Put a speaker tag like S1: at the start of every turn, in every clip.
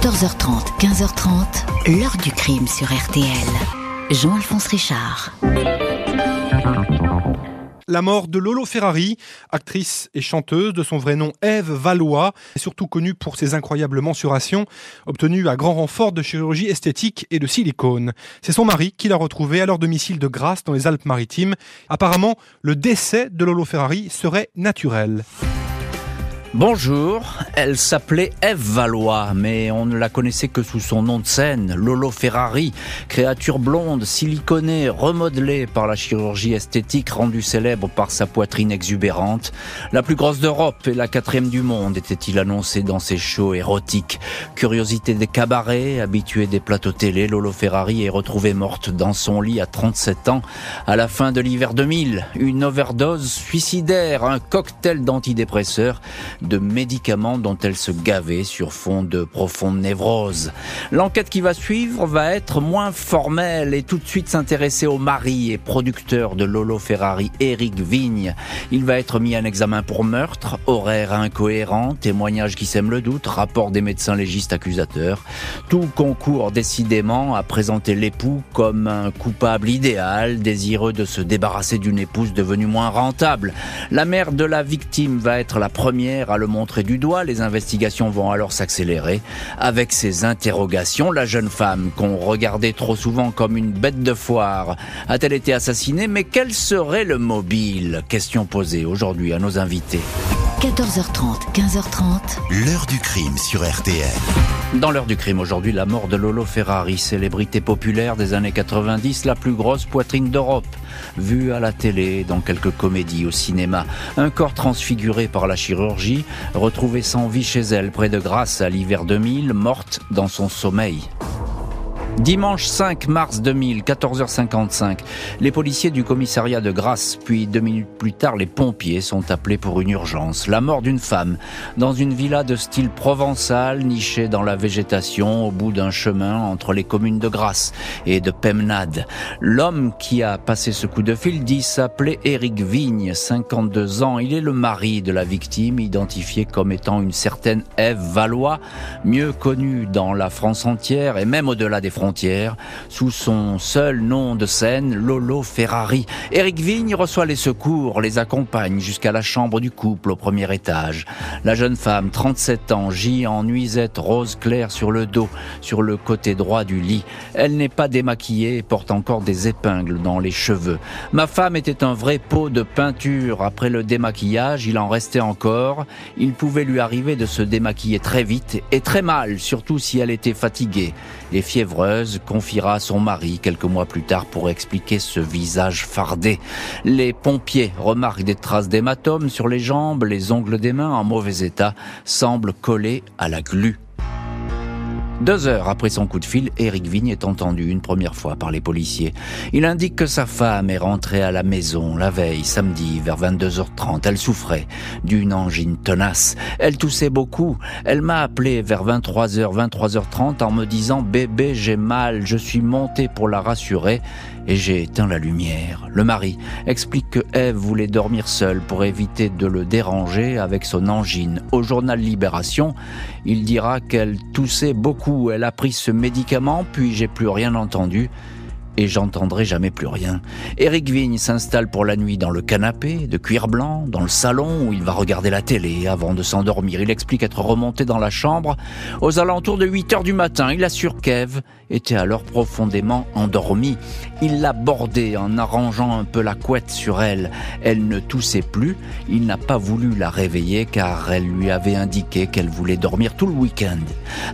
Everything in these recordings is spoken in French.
S1: 14h30, 15h30, l'heure du crime sur RTL. Jean-Alphonse Richard.
S2: La mort de Lolo Ferrari, actrice et chanteuse de son vrai nom Ève Valois, est surtout connue pour ses incroyables mensurations obtenues à grand renfort de chirurgie esthétique et de silicone. C'est son mari qui l'a retrouvée à leur domicile de Grasse dans les Alpes-Maritimes. Apparemment, le décès de Lolo Ferrari serait naturel.
S3: Bonjour, elle s'appelait Eve Valois, mais on ne la connaissait que sous son nom de scène, Lolo Ferrari, créature blonde, siliconée, remodelée par la chirurgie esthétique rendue célèbre par sa poitrine exubérante. La plus grosse d'Europe et la quatrième du monde, était-il annoncé dans ses shows érotiques. Curiosité des cabarets, habituée des plateaux télé, Lolo Ferrari est retrouvée morte dans son lit à 37 ans, à la fin de l'hiver 2000. Une overdose suicidaire, un cocktail d'antidépresseurs de médicaments dont elle se gavait sur fond de profonde névrose. L'enquête qui va suivre va être moins formelle et tout de suite s'intéresser au mari et producteur de Lolo Ferrari, Eric Vigne. Il va être mis en examen pour meurtre, horaire incohérent, témoignage qui sème le doute, rapport des médecins légistes accusateurs. Tout concourt décidément à présenter l'époux comme un coupable idéal, désireux de se débarrasser d'une épouse devenue moins rentable. La mère de la victime va être la première à le montrer du doigt. Les investigations vont alors s'accélérer. Avec ces interrogations, la jeune femme qu'on regardait trop souvent comme une bête de foire a-t-elle été assassinée? Mais quel serait le mobile? Question posée aujourd'hui à nos invités.
S1: 14h30, 15h30.
S4: L'heure du crime sur RTL.
S3: Dans l'heure du crime aujourd'hui, la mort de Lolo Ferrari, célébrité populaire des années 90, la plus grosse poitrine d'Europe, vue à la télé, dans quelques comédies, au cinéma. Un corps transfiguré par la chirurgie, retrouvé sans vie chez elle près de Grasse à l'hiver 2000, morte dans son sommeil. Dimanche 5 mars 2000, 14h55, les policiers du commissariat de Grasse, puis deux minutes plus tard, les pompiers sont appelés pour une urgence. La mort d'une femme dans une villa de style provençal nichée dans la végétation au bout d'un chemin entre les communes de Grasse et de Pemnade. L'homme qui a passé ce coup de fil dit s'appeler Éric Vigne, 52 ans. Il est le mari de la victime, identifié comme étant une certaine Ève Valois, mieux connue dans la France entière et même au-delà des frontières sous son seul nom de scène, Lolo Ferrari. Eric Vigne reçoit les secours, les accompagne jusqu'à la chambre du couple au premier étage. La jeune femme, 37 ans, gît en nuisette rose claire sur le dos, sur le côté droit du lit. Elle n'est pas démaquillée et porte encore des épingles dans les cheveux. Ma femme était un vrai pot de peinture. Après le démaquillage, il en restait encore. Il pouvait lui arriver de se démaquiller très vite et très mal, surtout si elle était fatiguée et confiera à son mari quelques mois plus tard pour expliquer ce visage fardé. Les pompiers remarquent des traces d'hématomes sur les jambes, les ongles des mains en mauvais état semblent collés à la glu. Deux heures après son coup de fil, Eric Vigne est entendu une première fois par les policiers. Il indique que sa femme est rentrée à la maison la veille, samedi, vers 22h30. Elle souffrait d'une angine tenace. Elle toussait beaucoup. Elle m'a appelé vers 23h, 23h30 en me disant bébé, j'ai mal. Je suis monté pour la rassurer et j'ai éteint la lumière. Le mari explique que Eve voulait dormir seule pour éviter de le déranger avec son angine. Au journal Libération, il dira qu'elle toussait beaucoup. Elle a pris ce médicament, puis j'ai plus rien entendu et j'entendrai jamais plus rien. Eric Vigne s'installe pour la nuit dans le canapé de cuir blanc, dans le salon où il va regarder la télé avant de s'endormir. Il explique être remonté dans la chambre aux alentours de 8 heures du matin. Il assure qu'Ève était alors profondément endormie. Il l'a bordée en arrangeant un peu la couette sur elle. Elle ne toussait plus. Il n'a pas voulu la réveiller car elle lui avait indiqué qu'elle voulait dormir tout le week-end.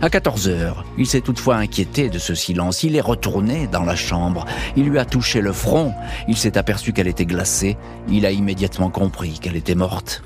S3: À 14 heures, il s'est toutefois inquiété de ce silence. Il est retourné dans la chambre il lui a touché le front. Il s'est aperçu qu'elle était glacée. Il a immédiatement compris qu'elle était morte.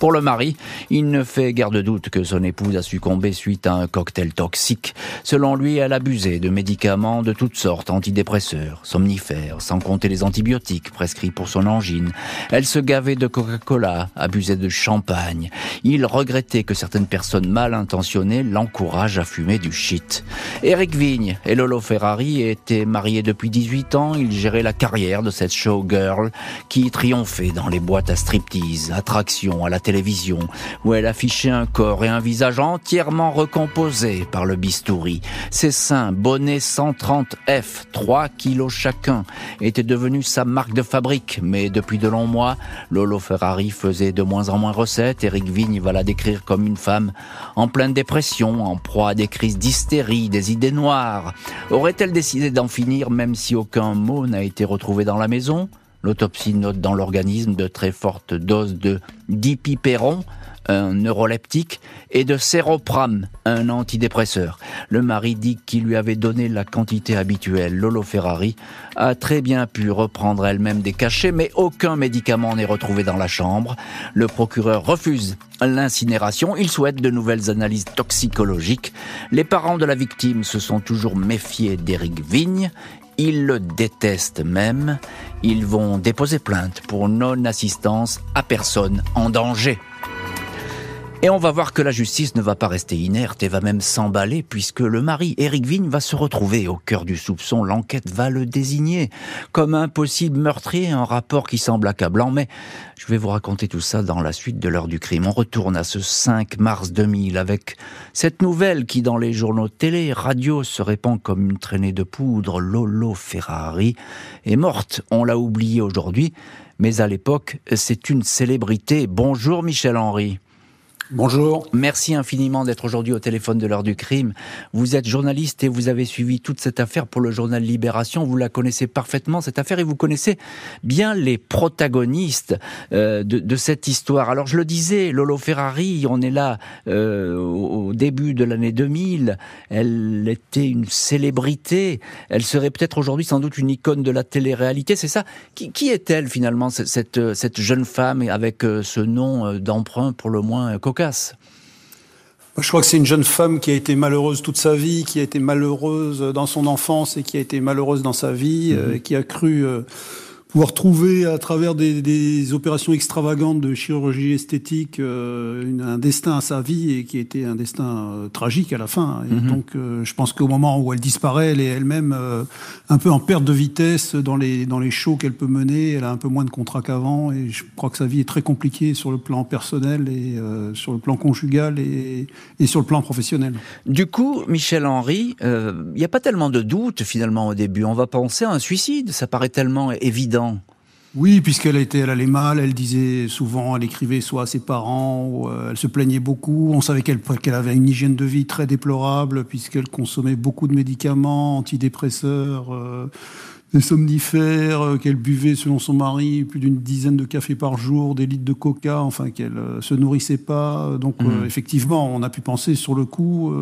S3: Pour le mari, il ne fait guère de doute que son épouse a succombé suite à un cocktail toxique. Selon lui, elle abusait de médicaments de toutes sortes, antidépresseurs, somnifères, sans compter les antibiotiques prescrits pour son angine. Elle se gavait de Coca-Cola, abusait de champagne. Il regrettait que certaines personnes mal intentionnées l'encouragent à fumer du shit. Eric Vigne et Lolo Ferrari étaient mariés depuis 18 ans. Ils géraient la carrière de cette showgirl qui triomphait dans les boîtes à striptease, attractions à la télé télévision, où elle affichait un corps et un visage entièrement recomposés par le bistouri. Ses seins, bonnets 130F, 3 kilos chacun, étaient devenus sa marque de fabrique, mais depuis de longs mois, Lolo Ferrari faisait de moins en moins recette. Eric Vigne va la décrire comme une femme en pleine dépression, en proie à des crises d'hystérie, des idées noires. Aurait-elle décidé d'en finir même si aucun mot n'a été retrouvé dans la maison? L'autopsie note dans l'organisme de très fortes doses de dipyperon, un neuroleptique, et de séropram, un antidépresseur. Le mari dit qu'il lui avait donné la quantité habituelle. Lolo Ferrari a très bien pu reprendre elle-même des cachets, mais aucun médicament n'est retrouvé dans la chambre. Le procureur refuse l'incinération. Il souhaite de nouvelles analyses toxicologiques. Les parents de la victime se sont toujours méfiés d'Éric Vigne. Ils le détestent même. Ils vont déposer plainte pour non-assistance à personne en danger. Et on va voir que la justice ne va pas rester inerte et va même s'emballer puisque le mari, Éric Vigne, va se retrouver au cœur du soupçon. L'enquête va le désigner comme un possible meurtrier, un rapport qui semble accablant. Mais je vais vous raconter tout ça dans la suite de l'heure du crime. On retourne à ce 5 mars 2000 avec cette nouvelle qui dans les journaux télé radio se répand comme une traînée de poudre. Lolo Ferrari est morte. On l'a oublié aujourd'hui. Mais à l'époque, c'est une célébrité. Bonjour Michel Henry.
S4: Bonjour.
S3: Merci infiniment d'être aujourd'hui au téléphone de l'heure du crime. Vous êtes journaliste et vous avez suivi toute cette affaire pour le journal Libération. Vous la connaissez parfaitement, cette affaire, et vous connaissez bien les protagonistes euh, de, cette histoire. Alors je le disais, Lolo Ferrari, on est là euh, au début de l'année 2000. Elle était une célébrité. Elle serait peut-être aujourd'hui sans doute une icône de la télé-réalité. C'est ça Qui, est-elle finalement, cette, cette jeune femme avec euh, ce nom d'emprunt pour le moins
S4: je crois que c'est une jeune femme qui a été malheureuse toute sa vie, qui a été malheureuse dans son enfance et qui a été malheureuse dans sa vie, mmh. euh, qui a cru euh, pouvoir trouver à travers des, des, opérations extravagantes de chirurgie esthétique euh, une, un destin à sa vie et qui était un destin euh, tragique à la fin. Et mhm. donc euh, je pense qu'au moment où elle disparaît, elle est elle-même un peu en perte de vitesse dans les dans les shows qu'elle peut mener. Elle a un peu moins de contrats qu'avant et je crois que sa vie est très compliquée sur le plan personnel et sur le plan conjugal et, et, sur le plan professionnel.
S3: Du coup, Michel Henry, il n'y a pas tellement de doute finalement au début. On va penser à un suicide. Ça paraît tellement évident
S4: oui, puisqu'elle était, elle allait mal, elle disait souvent, elle écrivait soit à ses parents, euh, elle se plaignait beaucoup. On savait qu'elle qu'elle avait une hygiène de vie très déplorable, puisqu'elle consommait beaucoup de médicaments, antidépresseurs. Euh, des somnifères, euh, qu'elle buvait selon son mari plus d'une dizaine de cafés par jour, des litres de coca, enfin qu'elle euh, se nourrissait pas. Donc euh, mmh. effectivement, on a pu penser sur le coup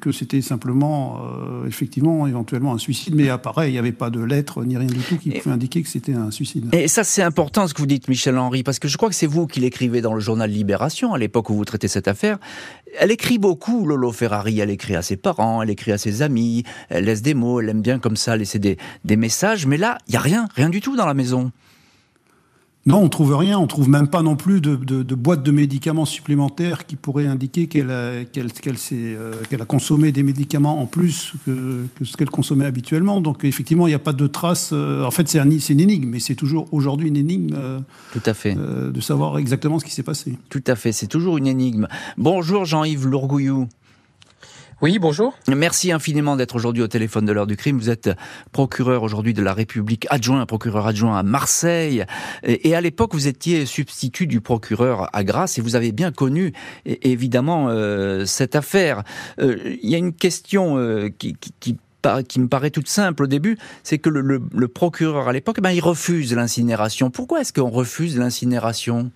S4: que c'était simplement, effectivement, éventuellement un suicide. Mais pareil, il n'y avait pas de lettre ni rien du tout qui pouvait indiquer que c'était un suicide.
S3: Et ça, c'est important ce que vous dites, Michel Henry, parce que je crois que c'est vous qui l'écrivez dans le journal Libération à l'époque où vous traitez cette affaire. Elle écrit beaucoup, Lolo Ferrari. Elle écrit à ses parents, elle écrit à ses amis, elle laisse des mots, elle aime bien comme ça laisser des, des messages. Mais là, il y a rien, rien du tout dans la maison.
S4: Non, on trouve rien. On trouve même pas non plus de, de, de boîtes de médicaments supplémentaires qui pourraient indiquer qu'elle a, qu'elle, qu'elle, euh, qu'elle a consommé des médicaments en plus que, que ce qu'elle consommait habituellement. Donc effectivement, il n'y a pas de traces. Euh, en fait, c'est, un, c'est une énigme, mais c'est toujours aujourd'hui une énigme. Euh,
S3: Tout à fait.
S4: Euh, de savoir exactement ce qui s'est passé.
S3: Tout à fait. C'est toujours une énigme. Bonjour Jean-Yves Lourgouillou.
S5: Oui, bonjour.
S3: Merci infiniment d'être aujourd'hui au téléphone de l'heure du crime. Vous êtes procureur aujourd'hui de la République adjoint, procureur adjoint à Marseille. Et, à l'époque, vous étiez substitut du procureur à Grasse et vous avez bien connu évidemment euh, cette affaire. Euh, il y a une question euh, qui, qui, qui qui me paraît toute simple au début, c'est que le, le, le, procureur à l'époque, ben, il refuse l'incinération. Pourquoi est-ce qu'on refuse l'incinération?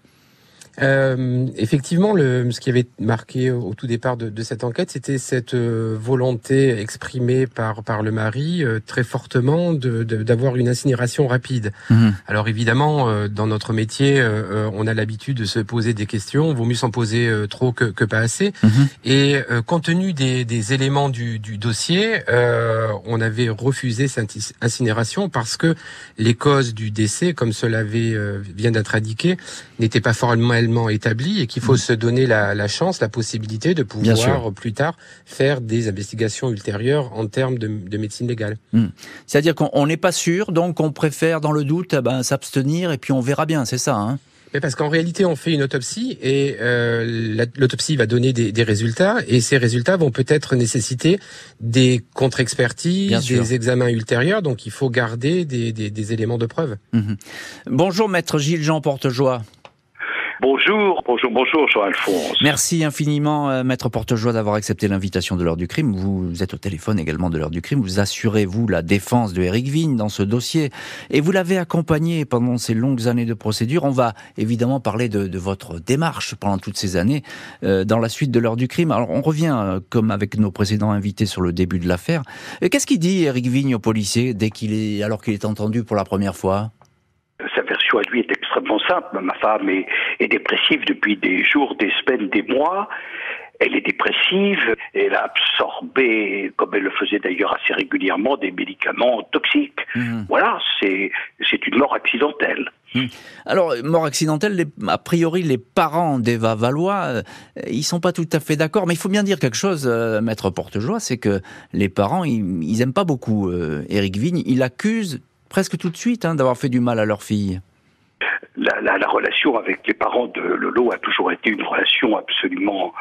S5: Euh, effectivement, le, ce qui avait marqué au tout départ de, de cette enquête, c'était cette euh, volonté exprimée par par le mari euh, très fortement d'avoir de, une incinération rapide. Mmh. Alors évidemment, euh, dans notre métier, on a l'habitude de se poser des questions. Vaut mieux s'en poser trop que, que, pas assez. Mmh. Et compte tenu des, des éléments du, du dossier, on avait refusé cette incinération parce que les causes du décès, comme cela avait, vient d'être indiqué, n'étaient pas formellement établi et qu'il faut mm. se donner la, la, chance, la possibilité de pouvoir plus tard faire des investigations ultérieures en termes de, de médecine légale. Mm.
S3: C'est-à-dire qu'on n'est pas sûr, donc on préfère dans le doute eh ben, s'abstenir et puis on verra bien, c'est ça hein
S5: Mais parce qu'en réalité, on fait une autopsie et euh, l'autopsie va donner des, des, résultats et ces résultats vont peut-être nécessiter des contre-expertises, des examens ultérieurs. Donc, il faut garder des, des, des éléments de preuve.
S3: Mhm. Bonjour, maître Gilles Jean Portejoie.
S6: Bonjour, bonjour, bonjour Jean-Alphonse.
S3: Merci infiniment, euh, Maître Portejoie, d'avoir accepté l'invitation de l'heure du crime. Vous êtes au téléphone également de l'heure du crime. Vous assurez, vous, la défense de Eric Vigne dans ce dossier. Et vous l'avez accompagné pendant ces longues années de procédure. On va évidemment parler de, votre démarche pendant toutes ces années euh, dans la suite de l'heure du crime. Alors, on revient, euh, comme avec nos précédents invités, sur le début de l'affaire. Qu'est-ce qu'il dit, Eric Vigne, au policier, dès qu'il est, alors qu'il est entendu pour la première fois?
S6: Sa version à lui est extrêmement simple. Ma femme est, est dépressive depuis des jours, des semaines, des mois. Elle est dépressive, elle a absorbé, comme elle le faisait d'ailleurs assez régulièrement, des médicaments toxiques. Mmh. Voilà, c'est une mort accidentelle.
S3: Mmh. Alors, mort accidentelle, les, a priori, les parents d'Eva Valois, euh, ils sont pas tout à fait d'accord, mais il faut bien dire quelque chose, euh, maître Portejoie, c'est que les parents, ils, ils aiment pas beaucoup euh, Éric Vigne. Il accuse presque tout de suite hein, d'avoir fait du mal à leur fille
S6: la, la, la, relation avec les parents de Lolo a toujours été une relation absolument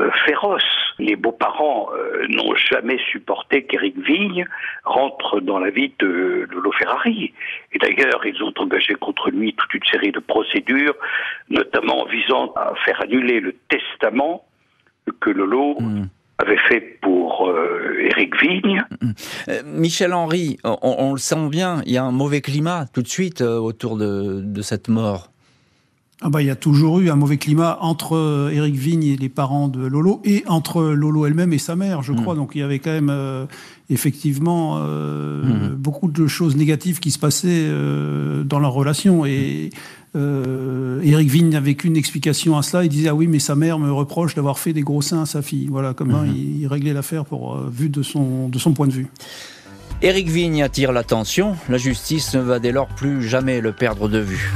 S6: euh, féroce. Les beaux-parents euh, n'ont jamais supporté qu'Éric Vigne rentre dans la vie de Lolo Ferrari. Et d'ailleurs, ils ont engagé contre lui toute une série de procédures, notamment visant à faire annuler le testament que Lolo mmh avait fait pour euh, Éric Vigne.
S3: Euh, Michel Henry, on, on, le sent bien, il y a un mauvais climat tout de suite euh, autour de, de, cette mort.
S4: Ah bah, il y a toujours eu un mauvais climat entre euh, Éric Vigne et les parents de Lolo, et entre Lolo elle-même et sa mère, je crois. Mmh. Donc il y avait quand même euh, effectivement euh, mmh. beaucoup de choses négatives qui se passaient dans leur relation. Et euh, Eric Vigne n'avait qu'une explication à cela. Il disait ah oui, mais sa mère me reproche d'avoir fait des gros seins à sa fille. Voilà comment mm -hmm. il, il, réglait l'affaire pour euh, vu de son de son point de vue.
S3: Éric Vigne attire l'attention. La justice ne va dès lors plus jamais le perdre de vue.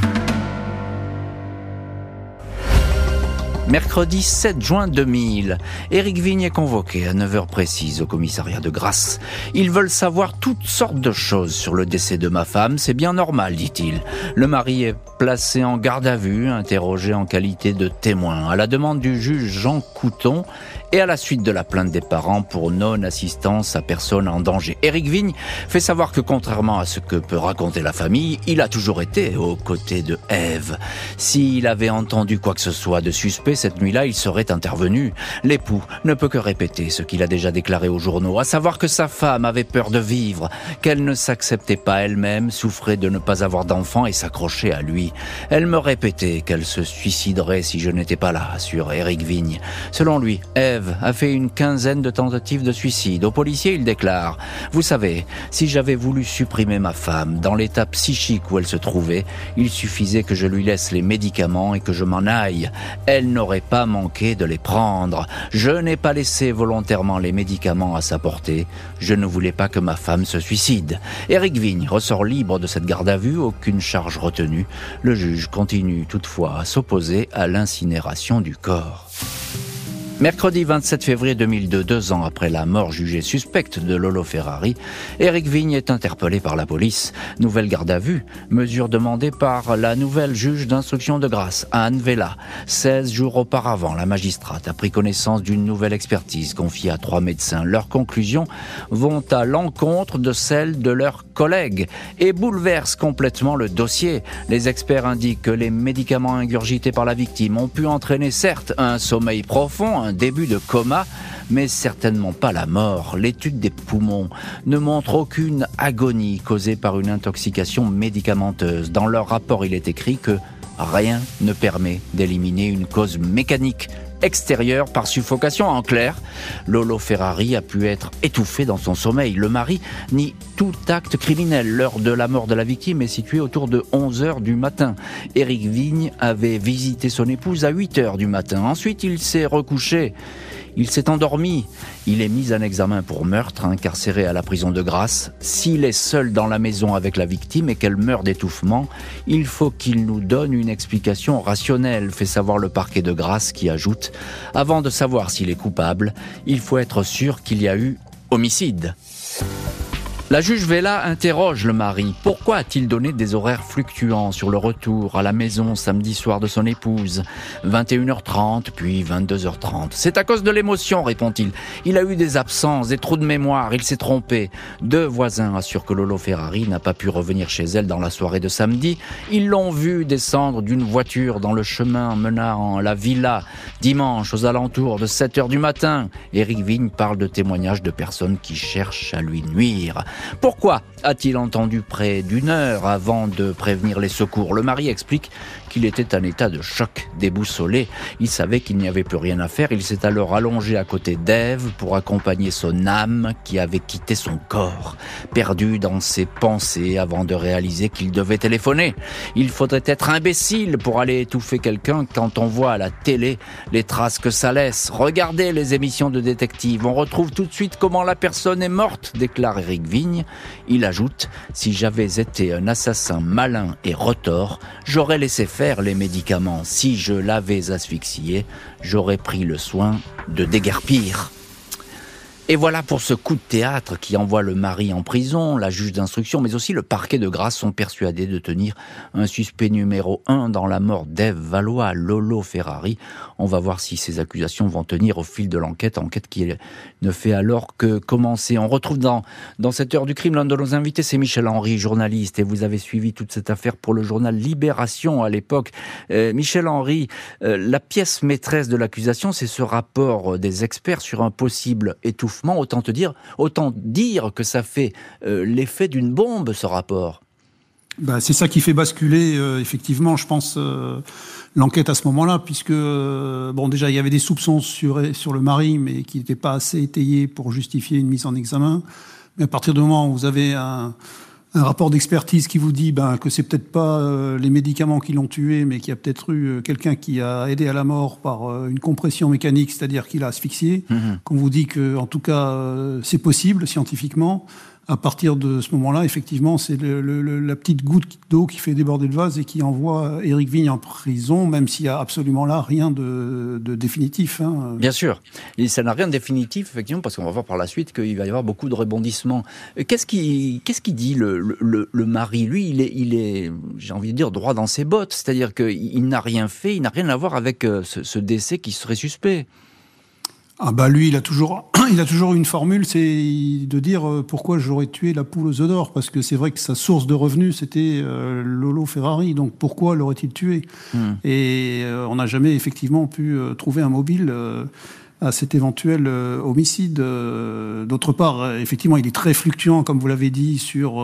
S3: Mercredi 7 juin 2000, Éric Vigne est convoqué à 9h précises au commissariat de Grasse. Ils veulent savoir toutes sortes de choses sur le décès de ma femme, c'est bien normal, dit-il. Le mari est placé en garde à vue, interrogé en qualité de témoin. À la demande du juge Jean Couton, et à la suite de la plainte des parents pour non-assistance à personne en danger. Éric Vigne fait savoir que contrairement à ce que peut raconter la famille, il a toujours été aux côtés de Ève. S'il avait entendu quoi que ce soit de suspect cette nuit-là, il serait intervenu. L'époux ne peut que répéter ce qu'il a déjà déclaré aux journaux, à savoir que sa femme avait peur de vivre, qu'elle ne s'acceptait pas elle-même, souffrait de ne pas avoir d'enfant et s'accrochait à lui. Elle me répétait qu'elle se suiciderait si je n'étais pas là, assure Éric Vigne. Selon lui, Ève a fait une quinzaine de tentatives de suicide. Au policier, il déclare Vous savez, si j'avais voulu supprimer ma femme dans l'état psychique où elle se trouvait, il suffisait que je lui laisse les médicaments et que je m'en aille. Elle n'aurait pas manqué de les prendre. Je n'ai pas laissé volontairement les médicaments à sa portée. Je ne voulais pas que ma femme se suicide. Éric Vigne ressort libre de cette garde à vue, aucune charge retenue. Le juge continue toutefois à s'opposer à l'incinération du corps. Mercredi 27 février 2002, deux ans après la mort jugée suspecte de Lolo Ferrari, Eric Vigne est interpellé par la police. Nouvelle garde à vue, mesure demandée par la nouvelle juge d'instruction de grâce, Anne Vella. 16 jours auparavant, la magistrate a pris connaissance d'une nouvelle expertise confiée à trois médecins. Leurs conclusions vont à l'encontre de celles de leurs collègues et bouleversent complètement le dossier. Les experts indiquent que les médicaments ingurgités par la victime ont pu entraîner certes un sommeil profond, début de coma, mais certainement pas la mort. L'étude des poumons ne montre aucune agonie causée par une intoxication médicamenteuse. Dans leur rapport, il est écrit que rien ne permet d'éliminer une cause mécanique extérieure par suffocation. En clair, Lolo Ferrari a pu être étouffé dans son sommeil. Le mari nie tout acte criminel. L'heure de la mort de la victime est située autour de 11 heures du matin. Éric Vigne avait visité son épouse à 8 heures du matin. Ensuite, il s'est recouché. Il s'est endormi. Il est mis en examen pour meurtre, incarcéré à la prison de Grasse. S'il est seul dans la maison avec la victime et qu'elle meurt d'étouffement, il faut qu'il nous donne une explication rationnelle, fait savoir le parquet de Grasse qui ajoute Avant de savoir s'il est coupable, il faut être sûr qu'il y a eu homicide. La juge Vella interroge le mari. Pourquoi a-t-il donné des horaires fluctuants sur le retour à la maison samedi soir de son épouse? 21h30 puis 22h30. C'est à cause de l'émotion, répond-il. Il a eu des absences, des trous de mémoire, il s'est trompé. Deux voisins assurent que Lolo Ferrari n'a pas pu revenir chez elle dans la soirée de samedi. Ils l'ont vu descendre d'une voiture dans le chemin menant à la villa dimanche aux alentours de 7h du matin. Eric Vigne parle de témoignages de personnes qui cherchent à lui nuire. Pourquoi a-t-il entendu près d'une heure avant de prévenir les secours? Le mari explique qu'il était en état de choc, déboussolé. Il savait qu'il n'y avait plus rien à faire. Il s'est alors allongé à côté d'Ève pour accompagner son âme qui avait quitté son corps, perdu dans ses pensées avant de réaliser qu'il devait téléphoner. Il faudrait être imbécile pour aller étouffer quelqu'un quand on voit à la télé les traces que ça laisse. Regardez les émissions de détectives. On retrouve tout de suite comment la personne est morte, déclare Eric Vigne. Il si j'avais été un assassin malin et retors, j'aurais laissé faire les médicaments. Si je l'avais asphyxié, j'aurais pris le soin de déguerpir. Et voilà pour ce coup de théâtre qui envoie le mari en prison, la juge d'instruction, mais aussi le parquet de grâce sont persuadés de tenir un suspect numéro un dans la mort d'Ève Valois, Lolo Ferrari. On va voir si ces accusations vont tenir au fil de l'enquête, enquête qui ne fait alors que commencer. On retrouve dans, dans cette heure du crime l'un de nos invités, c'est Michel Henry, journaliste, et vous avez suivi toute cette affaire pour le journal Libération à l'époque. Euh, Michel Henry, euh, la pièce maîtresse de l'accusation, c'est ce rapport des experts sur un possible étouffement autant te dire, autant dire que ça fait euh, l'effet d'une bombe, ce rapport.
S4: Bah, c'est ça qui fait basculer, euh, effectivement, je pense, euh, l'enquête à ce moment-là, puisque, bon, déjà, il y avait des soupçons sur, sur le mari, mais qui n'étaient pas assez étayés pour justifier une mise en examen. Mais à partir du moment où vous avez un, un rapport d'expertise qui vous dit ben, que c'est peut-être pas euh, les médicaments qui l'ont tué, mais qu'il y a peut-être eu euh, quelqu'un qui a aidé à la mort par euh, une compression mécanique, c'est-à-dire qu'il a asphyxié. Mhm. Qu'on vous dit que, en tout cas, c'est possible scientifiquement à partir de ce moment-là, effectivement, c'est la petite goutte d'eau qui fait déborder le vase et qui envoie Éric Vigne en prison, même s'il n'y a absolument là rien de, définitif. Hein.
S3: Bien sûr. Ça n'a rien de définitif, effectivement, parce qu'on va voir par la suite qu'il va y avoir beaucoup de rebondissements. Qu'est-ce qui, qu'est-ce qui dit le, mari? Lui, il est, j'ai envie de dire, droit dans ses bottes. C'est-à-dire qu'il n'a rien fait, il n'a rien à voir avec euh, ce décès qui serait suspect.
S4: Ah bah lui, il a toujours, il a toujours une formule, c'est de dire euh, pourquoi j'aurais tué la poule aux œufs d'or, parce que c'est vrai que sa source de revenus c'était euh, Lolo Ferrari, donc pourquoi l'aurait-il tué? Hmm. Et euh, on n'a jamais effectivement pu trouver un mobile à cet éventuel homicide. D'autre part, effectivement, il est très fluctuant, comme vous l'avez dit, sur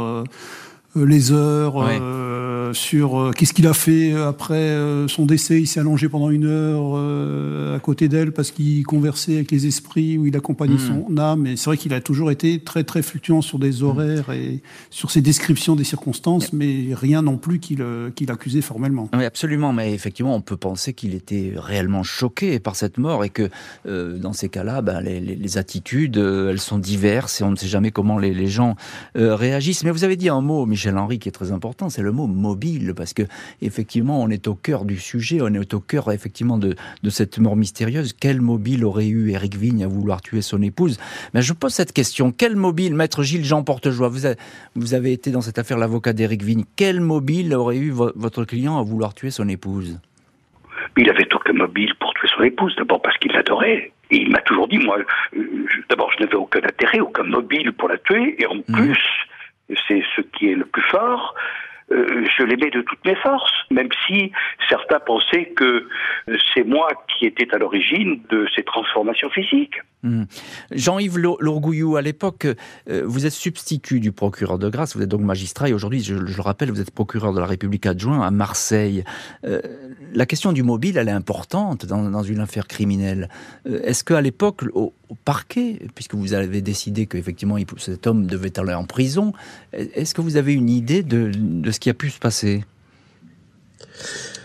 S4: les heures, euh, sur euh, qu'est-ce qu'il a fait après son décès? Il s'est allongé pendant une heure à côté d'elle parce qu'il conversait avec les esprits ou il accompagnait hmm. son âme. Et c'est vrai qu'il a toujours été très très fluctuant sur des hmm. horaires et sur ses descriptions des circonstances, mais rien non plus qu'il qu'il accusait formellement.
S3: Oui, absolument. Mais effectivement, on peut penser qu'il était réellement choqué par cette mort et que dans ces cas-là, ben, les, attitudes, elles sont diverses et on ne sait jamais comment les, les gens réagissent. Mais vous avez dit un mot, Michel Henry qui est très important, c'est le mot mobile, parce que effectivement, on est au cœur du sujet, on est au cœur effectivement de, cette mort mystérieuse. Quel mobile aurait eu Eric Vigne à vouloir tuer son épouse? Mais je pose cette question quel mobile, maître Gilles Jean Portejoie, vous, vous avez été dans cette affaire l'avocat d'Eric Vigne. Quel mobile aurait eu votre client à vouloir tuer son épouse?
S6: Il avait aucun mobile pour tuer son épouse, d'abord parce qu'il l'adorait. Et il m'a toujours dit, moi, euh, d'abord, je n'avais aucun intérêt, aucun mobile pour la tuer, et en mhm. plus, c'est ce qui est le plus fort. Euh, je l'aimais de toutes mes forces, même si certains pensaient que c'est moi qui étais à l'origine de ces transformations physiques.
S3: Hmm. Jean-Yves Lourgouillou, à l'époque, euh, vous êtes substitut du procureur de grâce, vous êtes donc magistrat et aujourd'hui, je, le rappelle, vous êtes procureur de la République adjoint à Marseille. Euh, la question du mobile, elle est importante dans, une affaire criminelle. Est-ce qu'à l'époque, au, parquet, puisque vous avez décidé qu'effectivement cet homme devait aller en prison, est-ce que vous avez une idée de, de ce qui a pu se passer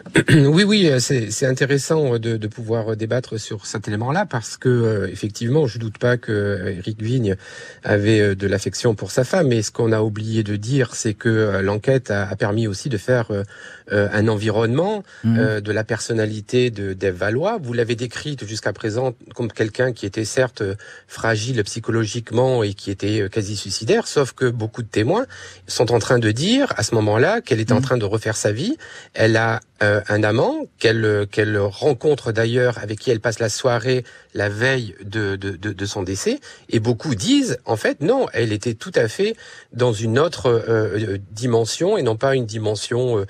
S5: Oui, oui, euh, c'est intéressant de, de, pouvoir débattre sur cet élément-là parce que euh, effectivement, je doute pas que Eric Vigne avait de l'affection pour sa femme, mais ce qu'on a oublié de dire, c'est que l'enquête a, permis aussi de faire un environnement mmh. de la personnalité de d'Ève Valois. Vous l'avez décrite jusqu'à présent comme quelqu'un qui était certes fragile psychologiquement et qui était quasi suicidaire, sauf que beaucoup de témoins sont en train de dire à ce moment-là qu'elle est en mmh. train de refaire sa vie. Elle a euh, un amant qu'elle qu'elle rencontre d'ailleurs avec qui elle passe la soirée la veille de, de, de, son décès. Et beaucoup disent en fait non elle était tout à fait dans une autre euh, euh, dimension et non pas une dimension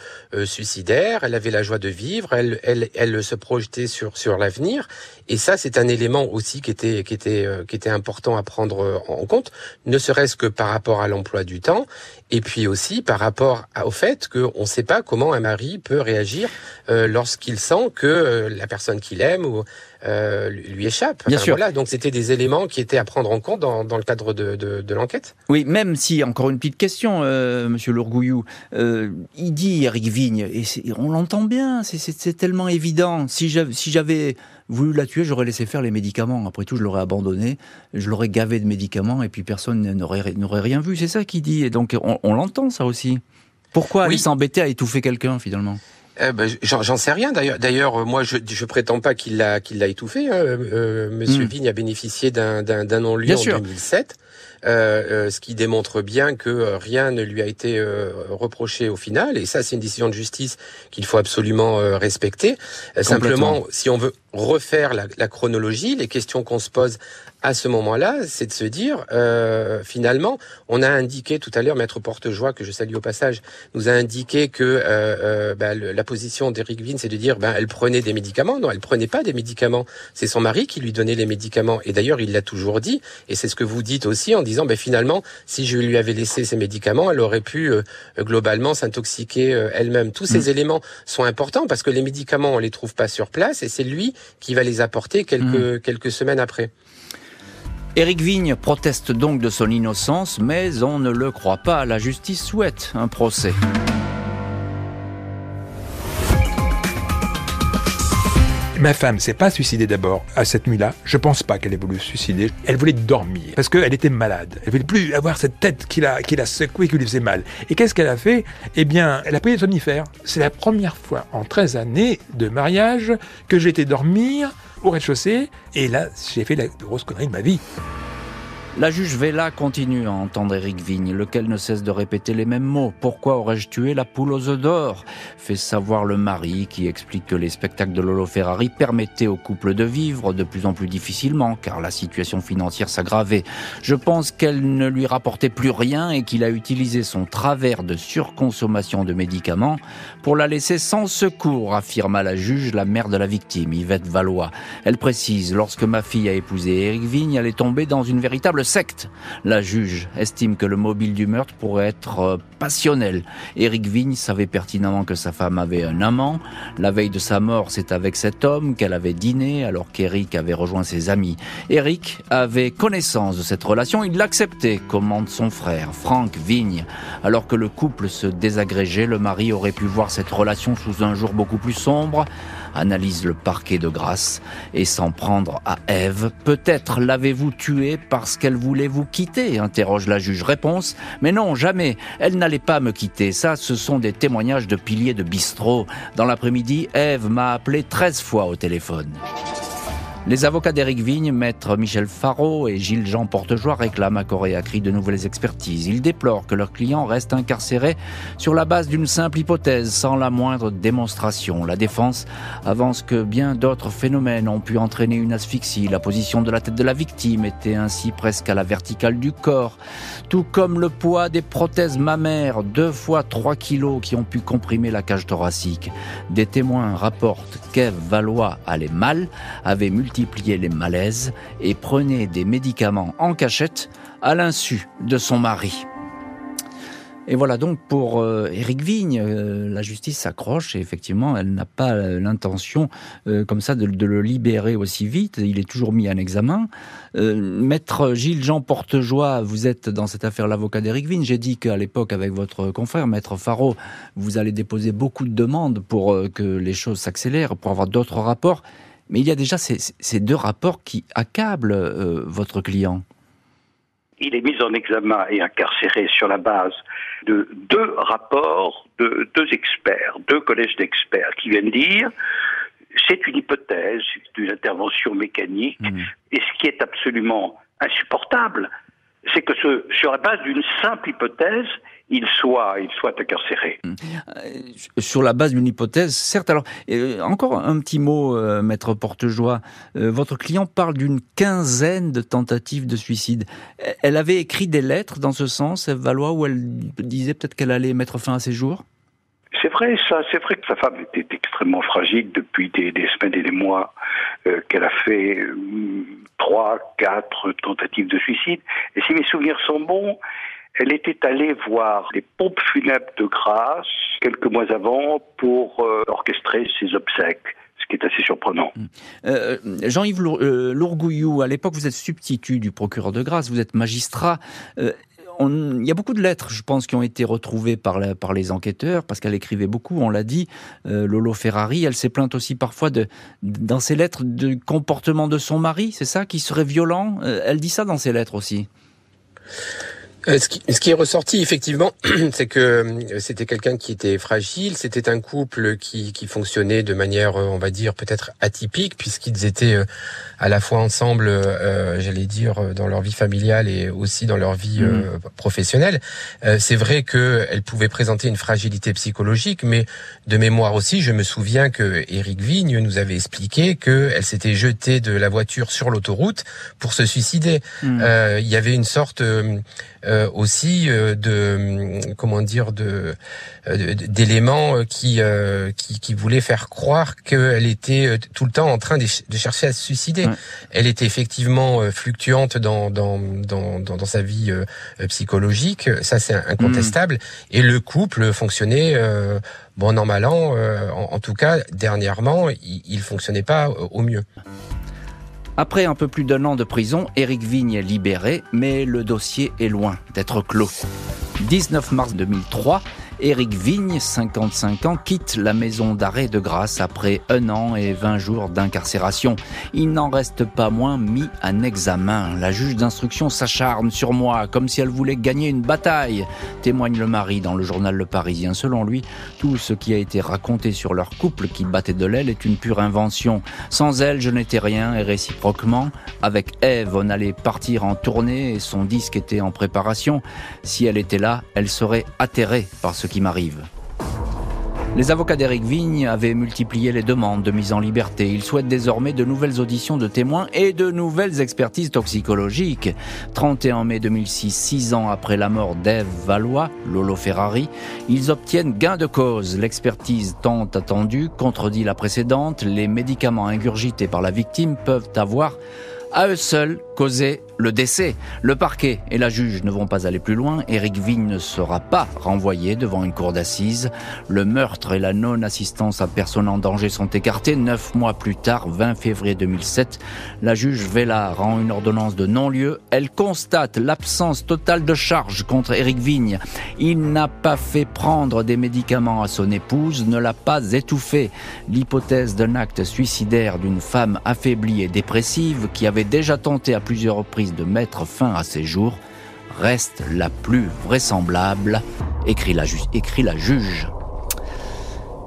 S5: suicidaire. Elle avait la joie de vivre elle elle, elle se projetait sur sur l'avenir. Et ça c'est un élément aussi qui était qui était qui était important à prendre en compte ne serait-ce que par rapport à l'emploi du temps et puis aussi par rapport au fait qu'on ne sait pas comment un mari peut réagir euh, lorsqu'il sent que euh, la personne qu'il aime ou euh, lui échappe.
S3: Bien sûr.
S5: Voilà, donc c'était des éléments qui étaient à prendre en compte dans, dans le cadre de, de, de l'enquête.
S3: Oui, même si encore une petite question, Monsieur Lourgouillou, il dit Eric Vigne et on l'entend bien, c'est tellement évident. Si j'avais voulu la tuer, j'aurais laissé faire les médicaments. Après tout, je l'aurais abandonné, je l'aurais gavé de médicaments et puis personne n'aurait rien vu. C'est ça qu'il dit. Et donc on, on l'entend ça aussi. Pourquoi oui. aller s'embêter à étouffer quelqu'un finalement?
S5: Eh ben, J'en sais rien. D'ailleurs, d'ailleurs, moi, je, je prétends pas qu'il l'a qu'il l'a étouffé. Hein. Euh, Monsieur hmm. Vigne a bénéficié d'un d'un non-lieu en 2007. Euh, euh, ce qui démontre bien que euh, rien ne lui a été euh, reproché au final. Et ça, c'est une décision de justice qu'il faut absolument respecter. Simplement, si on veut refaire la, la chronologie, les questions qu'on se pose à ce moment-là, c'est de se dire, euh, finalement, on a indiqué tout à l'heure, Maître Portejoie, que je salue au passage, nous a indiqué que euh, euh, bah, la position d'Eric Vine, c'est de dire, ben, elle prenait des médicaments. Non, elle prenait pas des médicaments. C'est son mari qui lui donnait les médicaments. Et d'ailleurs, il l'a toujours dit. Et c'est ce que vous dites aussi en disant, ben, finalement, si je lui avais laissé ces médicaments, elle aurait pu euh, globalement s'intoxiquer euh, elle-même. Tous ces mmh. éléments sont importants parce que les médicaments, on les trouve pas sur place et c'est lui qui va les apporter quelques, mmh. quelques semaines après.
S3: Éric Vigne proteste donc de son innocence, mais on ne le croit pas. La justice souhaite un procès.
S2: Ma femme s'est pas suicidée d'abord à cette nuit-là. Je pense pas qu'elle ait voulu se suicider. Elle voulait dormir parce qu'elle était malade. Elle voulait plus avoir cette tête qui la, qui la qui lui faisait mal. Et qu'est-ce qu'elle a fait? Eh bien, elle a pris des somnifères. C'est la première fois en 13 années de mariage que j'ai été dormir au rez-de-chaussée. Et là, j'ai fait la grosse connerie de ma vie.
S3: La juge Vella continue à entendre Eric Vigne, lequel ne cesse de répéter les mêmes mots. Pourquoi aurais-je tué la poule aux œufs d'or? Fait savoir le mari qui explique que les spectacles de Lolo Ferrari permettaient au couple de vivre de plus en plus difficilement car la situation financière s'aggravait. Je pense qu'elle ne lui rapportait plus rien et qu'il a utilisé son travers de surconsommation de médicaments pour la laisser sans secours, affirma la juge, la mère de la victime, Yvette Valois. Elle précise, lorsque ma fille a épousé Eric Vigne, elle est tombée dans une véritable secte. La juge estime que le mobile du meurtre pourrait être euh, passionnel. Éric Vigne savait pertinemment que sa femme avait un amant. La veille de sa mort, c'est avec cet homme qu'elle avait dîné alors qu'Éric avait rejoint ses amis. Éric avait connaissance de cette relation, il l'acceptait, commande son frère, Franck Vigne. Alors que le couple se désagrégeait, le mari aurait pu voir cette relation sous un jour beaucoup plus sombre analyse le parquet de grâce et s'en prendre à Ève. Peut-être l'avez-vous tuée parce qu'elle voulait vous quitter interroge la juge. Réponse Mais non, jamais. Elle n'allait pas me quitter. Ça, ce sont des témoignages de piliers de bistrot. Dans l'après-midi, Ève m'a appelé 13 fois au téléphone. Les avocats d'Éric Vigne, maître Michel Faro et Gilles-Jean Portejoie réclament à Coréacri de nouvelles expertises. Ils déplorent que leur client reste incarcéré sur la base d'une simple hypothèse, sans la moindre démonstration. La défense avance que bien d'autres phénomènes ont pu entraîner une asphyxie. La position de la tête de la victime était ainsi presque à la verticale du corps, tout comme le poids des prothèses mammaires, deux fois trois kilos qui ont pu comprimer la cage thoracique. Des témoins rapportent qu'Ève Valois allait mal, avait multiplié multiplier les malaises et prenait des médicaments en cachette à l'insu de son mari. Et voilà donc pour euh, Éric Vigne, euh, la justice s'accroche et effectivement elle n'a pas euh, l'intention comme ça de, le libérer aussi vite. Il est toujours mis en examen. Maître Gilles Jean Portejoie, vous êtes dans cette affaire l'avocat d'Éric Vigne. J'ai dit qu'à l'époque avec votre confrère Maître Faro, vous allez déposer beaucoup de demandes pour que les choses s'accélèrent, pour avoir d'autres rapports. Mais il y a déjà ces, ces deux rapports qui accablent votre client
S6: il est mis en examen et incarcéré sur la base de deux rapports de deux experts, deux collèges d'experts qui viennent dire c'est une hypothèse d'une intervention mécanique mmh. et ce qui est absolument insupportable, c'est que ce, sur la base d'une simple hypothèse, il soit, il soit incarcéré. Hum.
S3: Euh, sur la base d'une hypothèse, certes. Alors, euh, encore un petit mot, euh, maître Portejoie. votre client parle d'une quinzaine de tentatives de suicide. Elle avait écrit des lettres dans ce sens, Valois, où elle disait peut-être qu'elle allait mettre fin à ses jours?
S6: C'est vrai, ça. C'est vrai que sa femme était extrêmement fragile depuis des, semaines et des mois, qu'elle a fait trois, quatre tentatives de suicide. Et si mes souvenirs sont bons, elle était allée voir les pompes funèbres de Grasse quelques mois avant pour euh, orchestrer ses obsèques ce qui est assez surprenant. Hum.
S3: Euh, Jean-Yves euh, Lourgouillou, à l'époque, vous êtes substitut du procureur de Grasse, vous êtes magistrat. Il y a beaucoup de lettres, je pense, qui ont été retrouvées par, les enquêteurs, parce qu'elle écrivait beaucoup, on l'a dit. Lolo Ferrari, elle s'est plainte aussi parfois, de, dans ses lettres, du comportement de son mari, c'est ça, qui serait violent? elle dit ça dans ses lettres aussi.
S5: Euh, ce, qui, ce, qui, est ressorti effectivement, c'est que euh, c'était quelqu'un qui était fragile, c'était un couple qui, qui, fonctionnait de manière, euh, on va dire, peut-être atypique, puisqu'ils étaient à la fois ensemble, euh, j'allais dire, dans leur vie familiale et aussi dans leur vie mmh. professionnelle. c'est vrai qu'elle pouvait présenter une fragilité psychologique, mais de mémoire aussi, je me souviens que Eric Vigne nous avait expliqué qu'elle s'était jetée de la voiture sur l'autoroute pour se suicider. Mmh. Il y avait une sorte euh, aussi euh, de comment dire de euh, d'éléments qui, qui, qui voulaient faire croire qu'elle était tout le temps en train de, chercher à se suicider. Elle était effectivement fluctuante dans dans dans, dans, sa vie psychologique, ça c'est incontestable. Mm. Et le couple fonctionnait bon normalement, en, en, tout cas dernièrement, il, il fonctionnait pas au mieux.
S3: Après un peu plus d'un an de prison, Éric Vigne est libéré, mais le dossier est loin d'être clos. 19 mars 2003, Éric Vigne, 55 ans, quitte la maison d'arrêt de grâce après un an et 20 jours d'incarcération. Il n'en reste pas moins mis en examen. La juge d'instruction s'acharne sur moi comme si elle voulait gagner une bataille, témoigne le mari dans le journal Le Parisien. Selon lui, tout ce qui a été raconté sur leur couple qui battait de l'aile est une pure invention. Sans elle, je n'étais rien et réciproquement. Avec Eve, on allait partir en tournée et son disque était en préparation. Si elle était là, elle serait atterrée par ce qui m'arrive. Les avocats d'Éric Vigne avaient multiplié les demandes de mise en liberté. Ils souhaitent désormais de nouvelles auditions de témoins et de nouvelles expertises toxicologiques. 31 mai 2006, six ans après la mort d'Ève Valois, Lolo Ferrari, ils obtiennent gain de cause. L'expertise tant attendue contredit la précédente. Les médicaments ingurgités par la victime peuvent avoir à eux seuls le décès. Le parquet et la juge ne vont pas aller plus loin. Éric Vigne ne sera pas renvoyé devant une cour d'assises. Le meurtre et la non-assistance à personne en danger sont écartés. Neuf mois plus tard, 20 février 2007, la juge Vella rend une ordonnance de non-lieu. Elle constate l'absence totale de charge contre Éric Vigne. Il n'a pas fait prendre des médicaments à son épouse, ne l'a pas étouffé. L'hypothèse d'un acte suicidaire d'une femme affaiblie et dépressive qui avait déjà tenté à plusieurs reprises de mettre fin à ses jours reste la plus vraisemblable, écrit la, juge.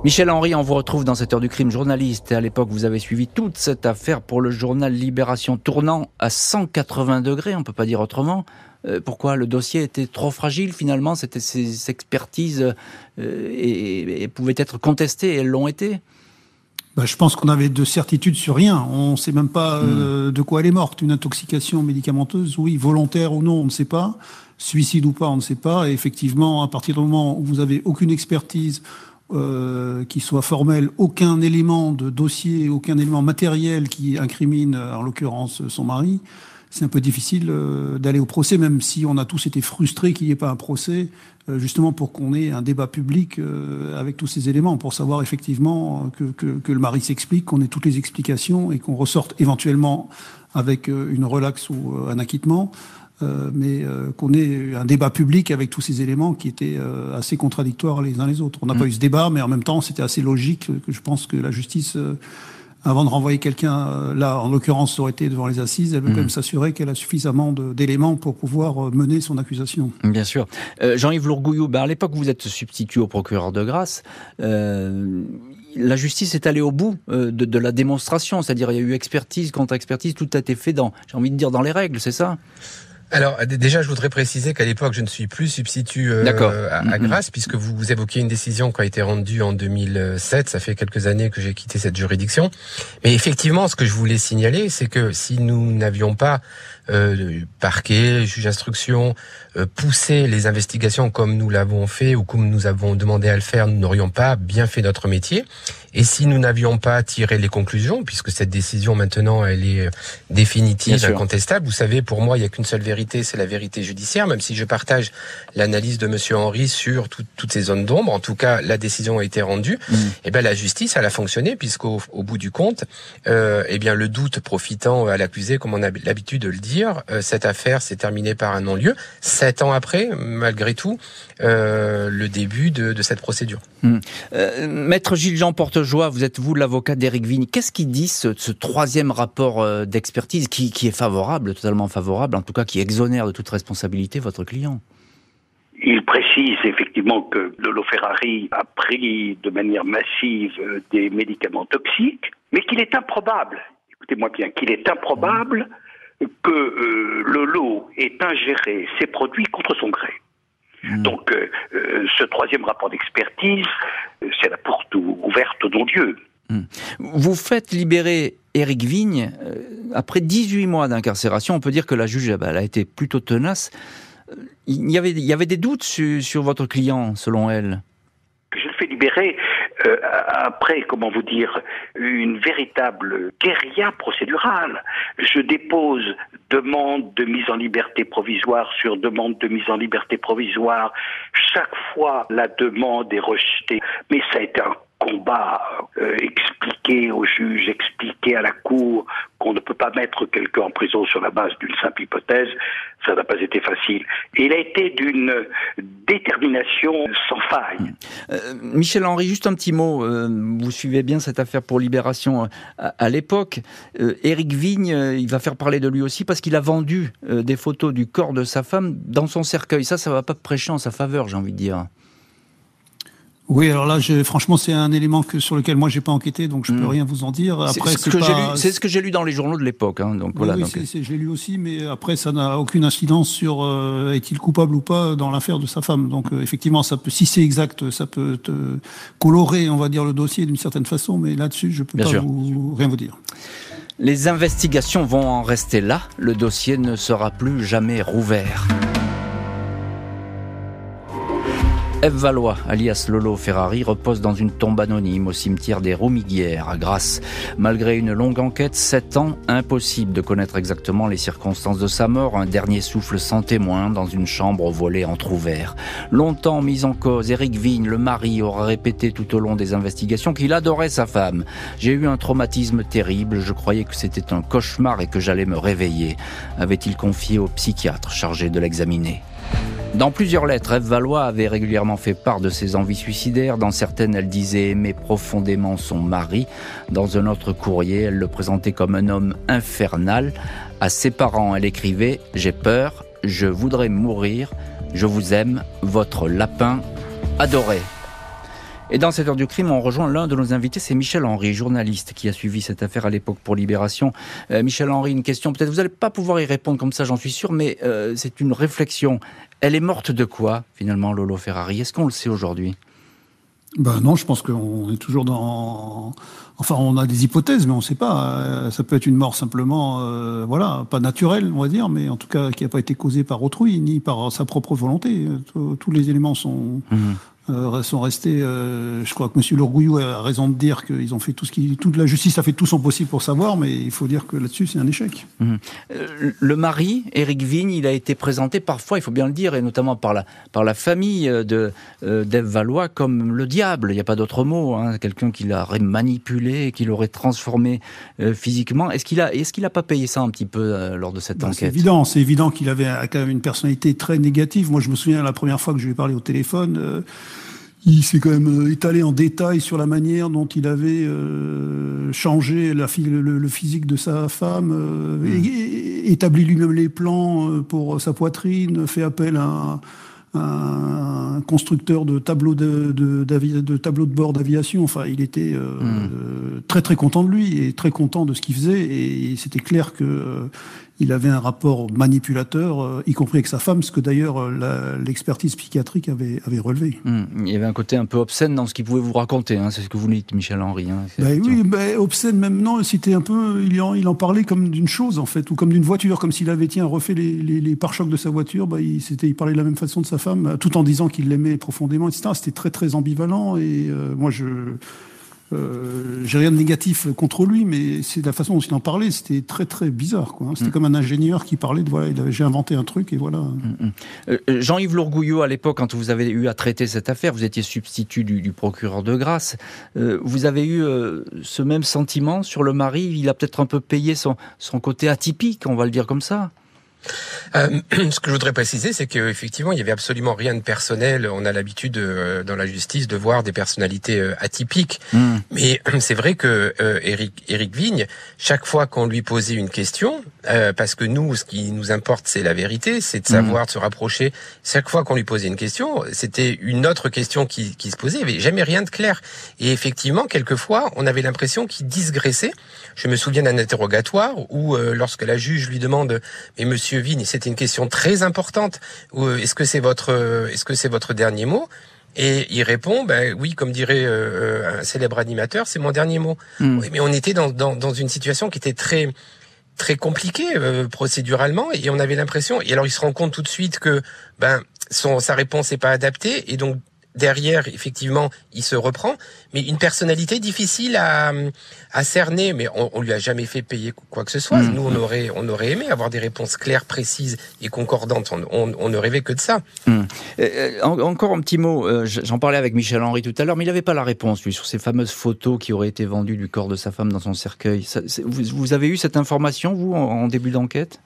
S3: Michel Henry, on vous retrouve dans cette heure du crime journaliste. À l'époque, vous avez suivi toute cette affaire pour le journal Libération, tournant à 180 degrés, on peut pas dire autrement. Euh, pourquoi le dossier était trop fragile finalement? C'était ces expertises euh, et, pouvaient être contestées et elles l'ont été?
S4: Bah, je pense qu'on avait de certitude sur rien. On ne sait même pas hmm. euh, de quoi elle est morte. Une intoxication médicamenteuse, oui, volontaire ou non, on ne sait pas. Suicide ou pas, on ne sait pas. Et effectivement, à partir du moment où vous avez aucune expertise euh, qui soit formelle, aucun élément de dossier, aucun élément matériel qui incrimine, en l'occurrence, son mari, c'est un peu difficile d'aller au procès, même si on a tous été frustrés qu'il n'y ait pas un procès, justement pour qu'on ait un débat public avec tous ces éléments, pour savoir effectivement que, que, que le mari s'explique, qu'on ait toutes les explications et qu'on ressorte éventuellement avec une relaxe ou un acquittement. Euh, mais euh, qu'on ait un débat public avec tous ces éléments qui étaient euh, assez contradictoires les uns les autres. On n'a pas mm. eu ce débat, mais en même temps, c'était assez logique que je pense que la justice avant de renvoyer quelqu'un, là, en l'occurrence, ça aurait été devant les assises, elle veut quand mm. même s'assurer qu'elle a suffisamment d'éléments pour pouvoir mener son accusation.
S3: Bien sûr. Jean-Yves Lourgouillou, ben à l'époque, vous êtes substitut au procureur de grâce. la justice est allée au bout de, de, la démonstration, c'est-à-dire il y a eu expertise contre expertise, tout a été fait dans, j'ai envie de dire, dans les règles, c'est ça?
S5: Alors déjà, je voudrais préciser qu'à l'époque, je ne suis plus substitut euh, à, à. Grasse, puisque vous, vous évoquiez une décision qui a été rendue en 2007. Ça fait quelques années que j'ai quitté cette juridiction. Mais effectivement, ce que je voulais signaler, c'est que si nous n'avions pas euh, parquet, juge d'instruction, euh, pousser les investigations comme nous l'avons fait ou comme nous avons demandé à le faire, nous n'aurions pas bien fait notre métier. Et si nous n'avions pas tiré les conclusions, puisque cette décision maintenant elle est définitive, incontestable, vous savez, pour moi il n'y a qu'une seule vérité, c'est la vérité judiciaire. Même si je partage l'analyse de Monsieur Henry sur toutes ces zones d'ombre, en tout cas la décision a été rendue. Mm. Et eh ben la justice elle a fonctionné puisqu'au au bout du compte, euh, eh bien le doute profitant à l'accusé, comme on a l'habitude de le dire, euh, cette affaire s'est terminée par un non-lieu sept ans après, malgré tout, euh, le début de, cette procédure.
S3: Euh, Maître Gilles-Jean Portejoie, vous êtes vous l'avocat d'Éric Vigne. Qu'est-ce qu'il dit ce, troisième rapport euh, d'expertise qui, est favorable, totalement favorable, en tout cas qui exonère de toute responsabilité votre client?
S6: Il précise effectivement que Lolo Ferrari a pris de manière massive des médicaments toxiques, mais qu'il est improbable, écoutez-moi bien, qu'il est improbable que euh, le lot ait ingéré ces produits contre son gré. Hmm. Donc, euh, euh, ce troisième rapport d'expertise, c'est la porte ouverte au non-Dieu.
S3: Hmm. Vous faites libérer Éric Vigne après 18 mois d'incarcération. On peut dire que la juge elle a été plutôt tenace. Il y avait, il y avait des doutes sur, sur votre client, selon elle?
S6: Je le fais libérer euh, après, comment vous dire, une véritable guérilla procédurale. Je dépose demande de mise en liberté provisoire sur demande de mise en liberté provisoire. Chaque fois, la demande est rejetée. Mais ça a un combat euh, expliqué au juge, expliqué à la cour qu'on ne peut pas mettre quelqu'un en prison sur la base d'une simple hypothèse, ça n'a pas été facile. Et il a été d'une détermination sans faille.
S3: Euh, Michel Henry, juste un petit mot. Euh, vous suivez bien cette affaire pour Libération à, l'époque. Éric Vigne, il va faire parler de lui aussi parce qu'il a vendu des photos du corps de sa femme dans son cercueil. Ça, ça va pas prêcher en sa faveur, j'ai envie de dire.
S4: Oui, alors là, franchement, c'est un élément que, sur lequel moi j'ai pas enquêté, donc je peux hmm. rien vous en dire.
S3: Après, c'est ce, que j'ai lu dans les journaux de l'époque. Hein, donc voilà.
S4: Oui, j'ai lu aussi, mais après, ça n'a aucune incidence sur euh, est-il coupable ou pas dans l'affaire de sa femme. Donc euh, effectivement, ça peut, si c'est exact, ça peut te colorer, on va dire, le dossier d'une certaine façon, mais là-dessus, je peux pas vous, rien vous dire.
S3: Les investigations vont en rester là. Le dossier ne sera plus jamais rouvert. Eve Valois, alias Lolo Ferrari, repose dans une tombe anonyme au cimetière des Romiguières à Grasse. Malgré une longue enquête, sept ans, impossible de connaître exactement les circonstances de sa mort. Un dernier souffle sans témoin dans une chambre au volet entr'ouvert. Longtemps mis en cause, Eric Vigne, le mari, aura répété tout au long des investigations qu'il adorait sa femme. J'ai eu un traumatisme terrible, je croyais que c'était un cauchemar et que j'allais me réveiller. Avait-il confié au psychiatre chargé de l'examiner. Dans plusieurs lettres, Eve Valois avait régulièrement fait part de ses envies suicidaires. Dans certaines, elle disait aimer profondément son mari. Dans un autre courrier, elle le présentait comme un homme infernal. À ses parents, elle écrivait ⁇ J'ai peur, je voudrais mourir, je vous aime, votre lapin adoré ⁇ et dans cette heure du crime, on rejoint l'un de nos invités, c'est Michel Henry, journaliste qui a suivi cette affaire à l'époque pour Libération. Euh, Michel Henry, une question, peut-être vous n'allez pas pouvoir y répondre comme ça, j'en suis sûr, mais euh, c'est une réflexion. Elle est morte de quoi, finalement, Lolo Ferrari? Est-ce qu'on le sait aujourd'hui?
S4: Ben non, je pense qu'on est toujours dans. Enfin, on a des hypothèses, mais on ne sait pas. Euh, ça peut être une mort simplement, euh, voilà, pas naturelle, on va dire, mais en tout cas qui n'a pas été causée par autrui ni par sa propre volonté. Tous les éléments sont, mhm. Euh, sont restés. Euh, je crois que M. Lourgouillou a raison de dire qu'ils ont fait tout ce qui, toute la justice a fait tout son possible pour savoir, mais il faut dire que là-dessus c'est un échec.
S3: Mmh. le mari, Éric Vigne, il a été présenté parfois, il faut bien le dire, et notamment par la par la famille de d'Ève Valois comme le diable. Il n'y a pas d'autre mot. Hein, Quelqu'un qui l'aurait manipulé, qui l'aurait transformé physiquement. Est-ce qu'il a est-ce qu'il a pas payé ça un petit peu lors de cette
S4: ben,
S3: enquête?
S4: C'est évident, c'est évident qu'il avait quand même une personnalité très négative. Moi, je me souviens la première fois que je lui ai parlé au téléphone il s'est quand même euh, étalé en détail sur la manière dont il avait euh, changé la, le, le, physique de sa femme, euh, mmh. établi lui-même les plans pour sa poitrine, fait appel à, un constructeur de tableaux de, de, de tableaux de bord d'aviation. Enfin, il était mmh. très très content de lui et très content de ce qu'il faisait. Et c'était clair que il avait un rapport manipulateur, euh, y compris avec sa femme, ce que d'ailleurs euh, l'expertise psychiatrique avait, avait relevé.
S3: Hum, il y avait un côté un peu obscène dans ce qu'il pouvait vous raconter, hein, c'est ce que vous dites, Michel Henry. Hein,
S4: ben oui, ben, obscène même non, c'était un peu, il en, il en parlait comme d'une chose en fait, ou comme d'une voiture, comme s'il avait tiens, refait les, les, les pare-chocs de sa voiture, ben, il, il parlait de la même façon de sa femme, tout en disant qu'il l'aimait profondément, etc. C'était très très ambivalent et euh, moi je euh, j'ai rien de négatif contre lui, mais c'est la façon dont il en parlait, c'était très très bizarre. Quoi. C'était mm. comme un ingénieur qui parlait de voilà, j'ai inventé un truc et voilà. Mm,
S3: mm. Euh, Jean-Yves Lourgouillot, à l'époque, quand vous avez eu à traiter cette affaire, vous étiez substitut du, procureur de grâce. Euh, vous avez eu ce même sentiment sur le mari Il a peut-être un peu payé son, son côté atypique, on va le dire comme ça?
S5: Euh, ce que je voudrais préciser, c'est qu'effectivement, il y avait absolument rien de personnel. On a l'habitude euh, dans la justice de voir des personnalités euh, atypiques, hmm. mais c'est vrai que Eric, Eric Vigne, chaque fois qu'on lui posait une question, parce que nous, ce qui nous importe, c'est la vérité, c'est de savoir, hmm. de se rapprocher. Chaque fois qu'on lui posait une question, c'était une autre question qui, qui se posait. Il n'y avait jamais rien de clair. Et effectivement, quelquefois, on avait l'impression qu'il disgraissait. Je me souviens d'un interrogatoire où, lorsque la juge lui demande, mais Monsieur Vigne, c'était une question très importante. Euh, est-ce que c'est votre, euh, est-ce que c'est votre dernier mot? Et il répond, ben oui, comme dirait euh, un célèbre animateur, c'est mon dernier mot. Hmm. mais on était dans, dans, dans, une situation qui était très très compliquée procéduralement et on avait l'impression. Et alors il se rend compte tout de suite que ben son sa réponse n'est pas adaptée et donc derrière, effectivement, il se reprend, mais une personnalité difficile à, à cerner. Mais on, on lui a jamais fait payer quoi que ce soit. Mm. Nous, on aurait, on aurait aimé avoir des réponses claires, précises et concordantes. On, on, ne rêvait que de ça.
S3: Mm. Euh, euh encore un petit mot. Euh, j'en parlais avec Michel Henry tout à l'heure, mais il n'avait pas la réponse lui sur ces fameuses photos qui auraient été vendues du corps de sa femme dans son cercueil. Ça, vous, vous, avez eu cette information vous en début d'enquête?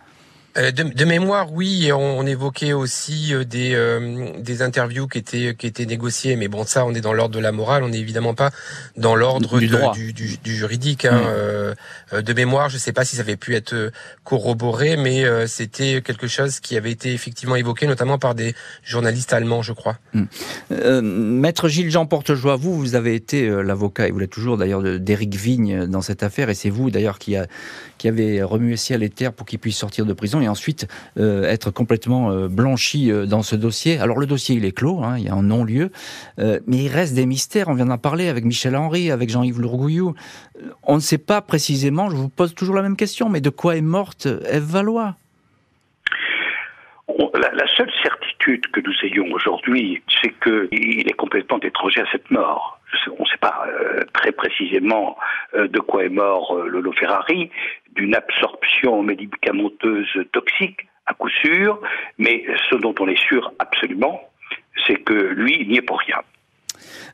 S5: De, de, mémoire, oui, on, on évoquait aussi euh, des, euh, des interviews qui étaient qui étaient négociées, mais bon, ça, on est dans l'ordre de la morale, on n'est évidemment pas dans l'ordre du, du, du, du, juridique. Hein. Mmh. de mémoire, je ne sais pas si ça avait pu être corroboré, mais c'était quelque chose qui avait été effectivement évoqué, notamment par des journalistes allemands, je crois.
S3: Mmh. Maître Gilles Jean Portejoie, vous, vous avez été l'avocat et vous l'êtes toujours d'ailleurs d'Éric Vigne dans cette affaire, et c'est vous d'ailleurs qui a qui avait remué ciel et terre pour qu'il puisse sortir de prison et ensuite euh, être complètement euh, blanchi euh, dans ce dossier. Alors le dossier il est clos, hein, il y a un non-lieu, mais il reste des mystères. On vient d'en parler avec Michel Henry, avec Jean-Yves Lourgouillou. On ne sait pas précisément. Je vous pose toujours la même question, mais de quoi est morte Eve Valois?
S6: La, seule certitude que nous ayons aujourd'hui, c'est qu'il est complètement étranger à cette mort. On ne sait pas très précisément de quoi est mort Lolo Ferrari, d'une absorption médicamenteuse toxique, à coup sûr, mais ce dont on est sûr absolument, c'est que lui n'y est pour rien.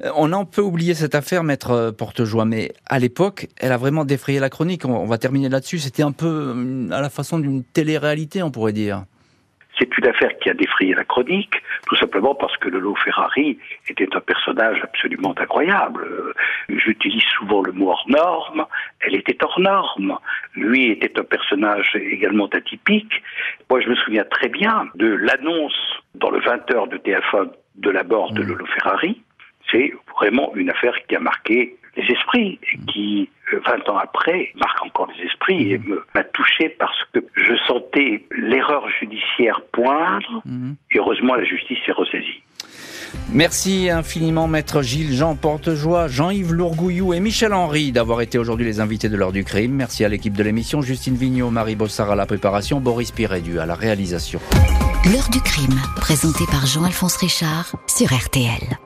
S3: Euh, on en peut oublier cette affaire, maître euh, Portejoie, mais à l'époque, elle a vraiment défrayé la chronique. On va terminer là-dessus. C'était un peu euh, à la façon d'une télé-réalité, on pourrait dire.
S6: C'est une affaire qui a défrayé la chronique, tout simplement parce que Lolo Ferrari était un personnage absolument incroyable. J'utilise souvent le mot hors norme, elle était hors norme. Lui était un personnage également atypique. Moi, je me souviens très bien de l'annonce dans le 20h de TF1 de la mort de mmh. Lolo Ferrari. C'est vraiment une affaire qui a marqué les esprits qui, 20 euh, ans après, marque encore les esprits et mhm. m'a touché parce que je sentais l'erreur judiciaire poindre mhm. et heureusement la justice s'est ressaisie.
S3: Merci infiniment Maître Gilles, Jean Portejoie, Jean-Yves Lourgouillou et Michel Henry d'avoir été aujourd'hui les invités de l'heure du crime. Merci à l'équipe de l'émission, Justine Vignot, Marie Bossard à la préparation, Boris Pirédu à la réalisation.
S1: L'heure du crime, présenté par Jean-Alphonse Richard sur RTL.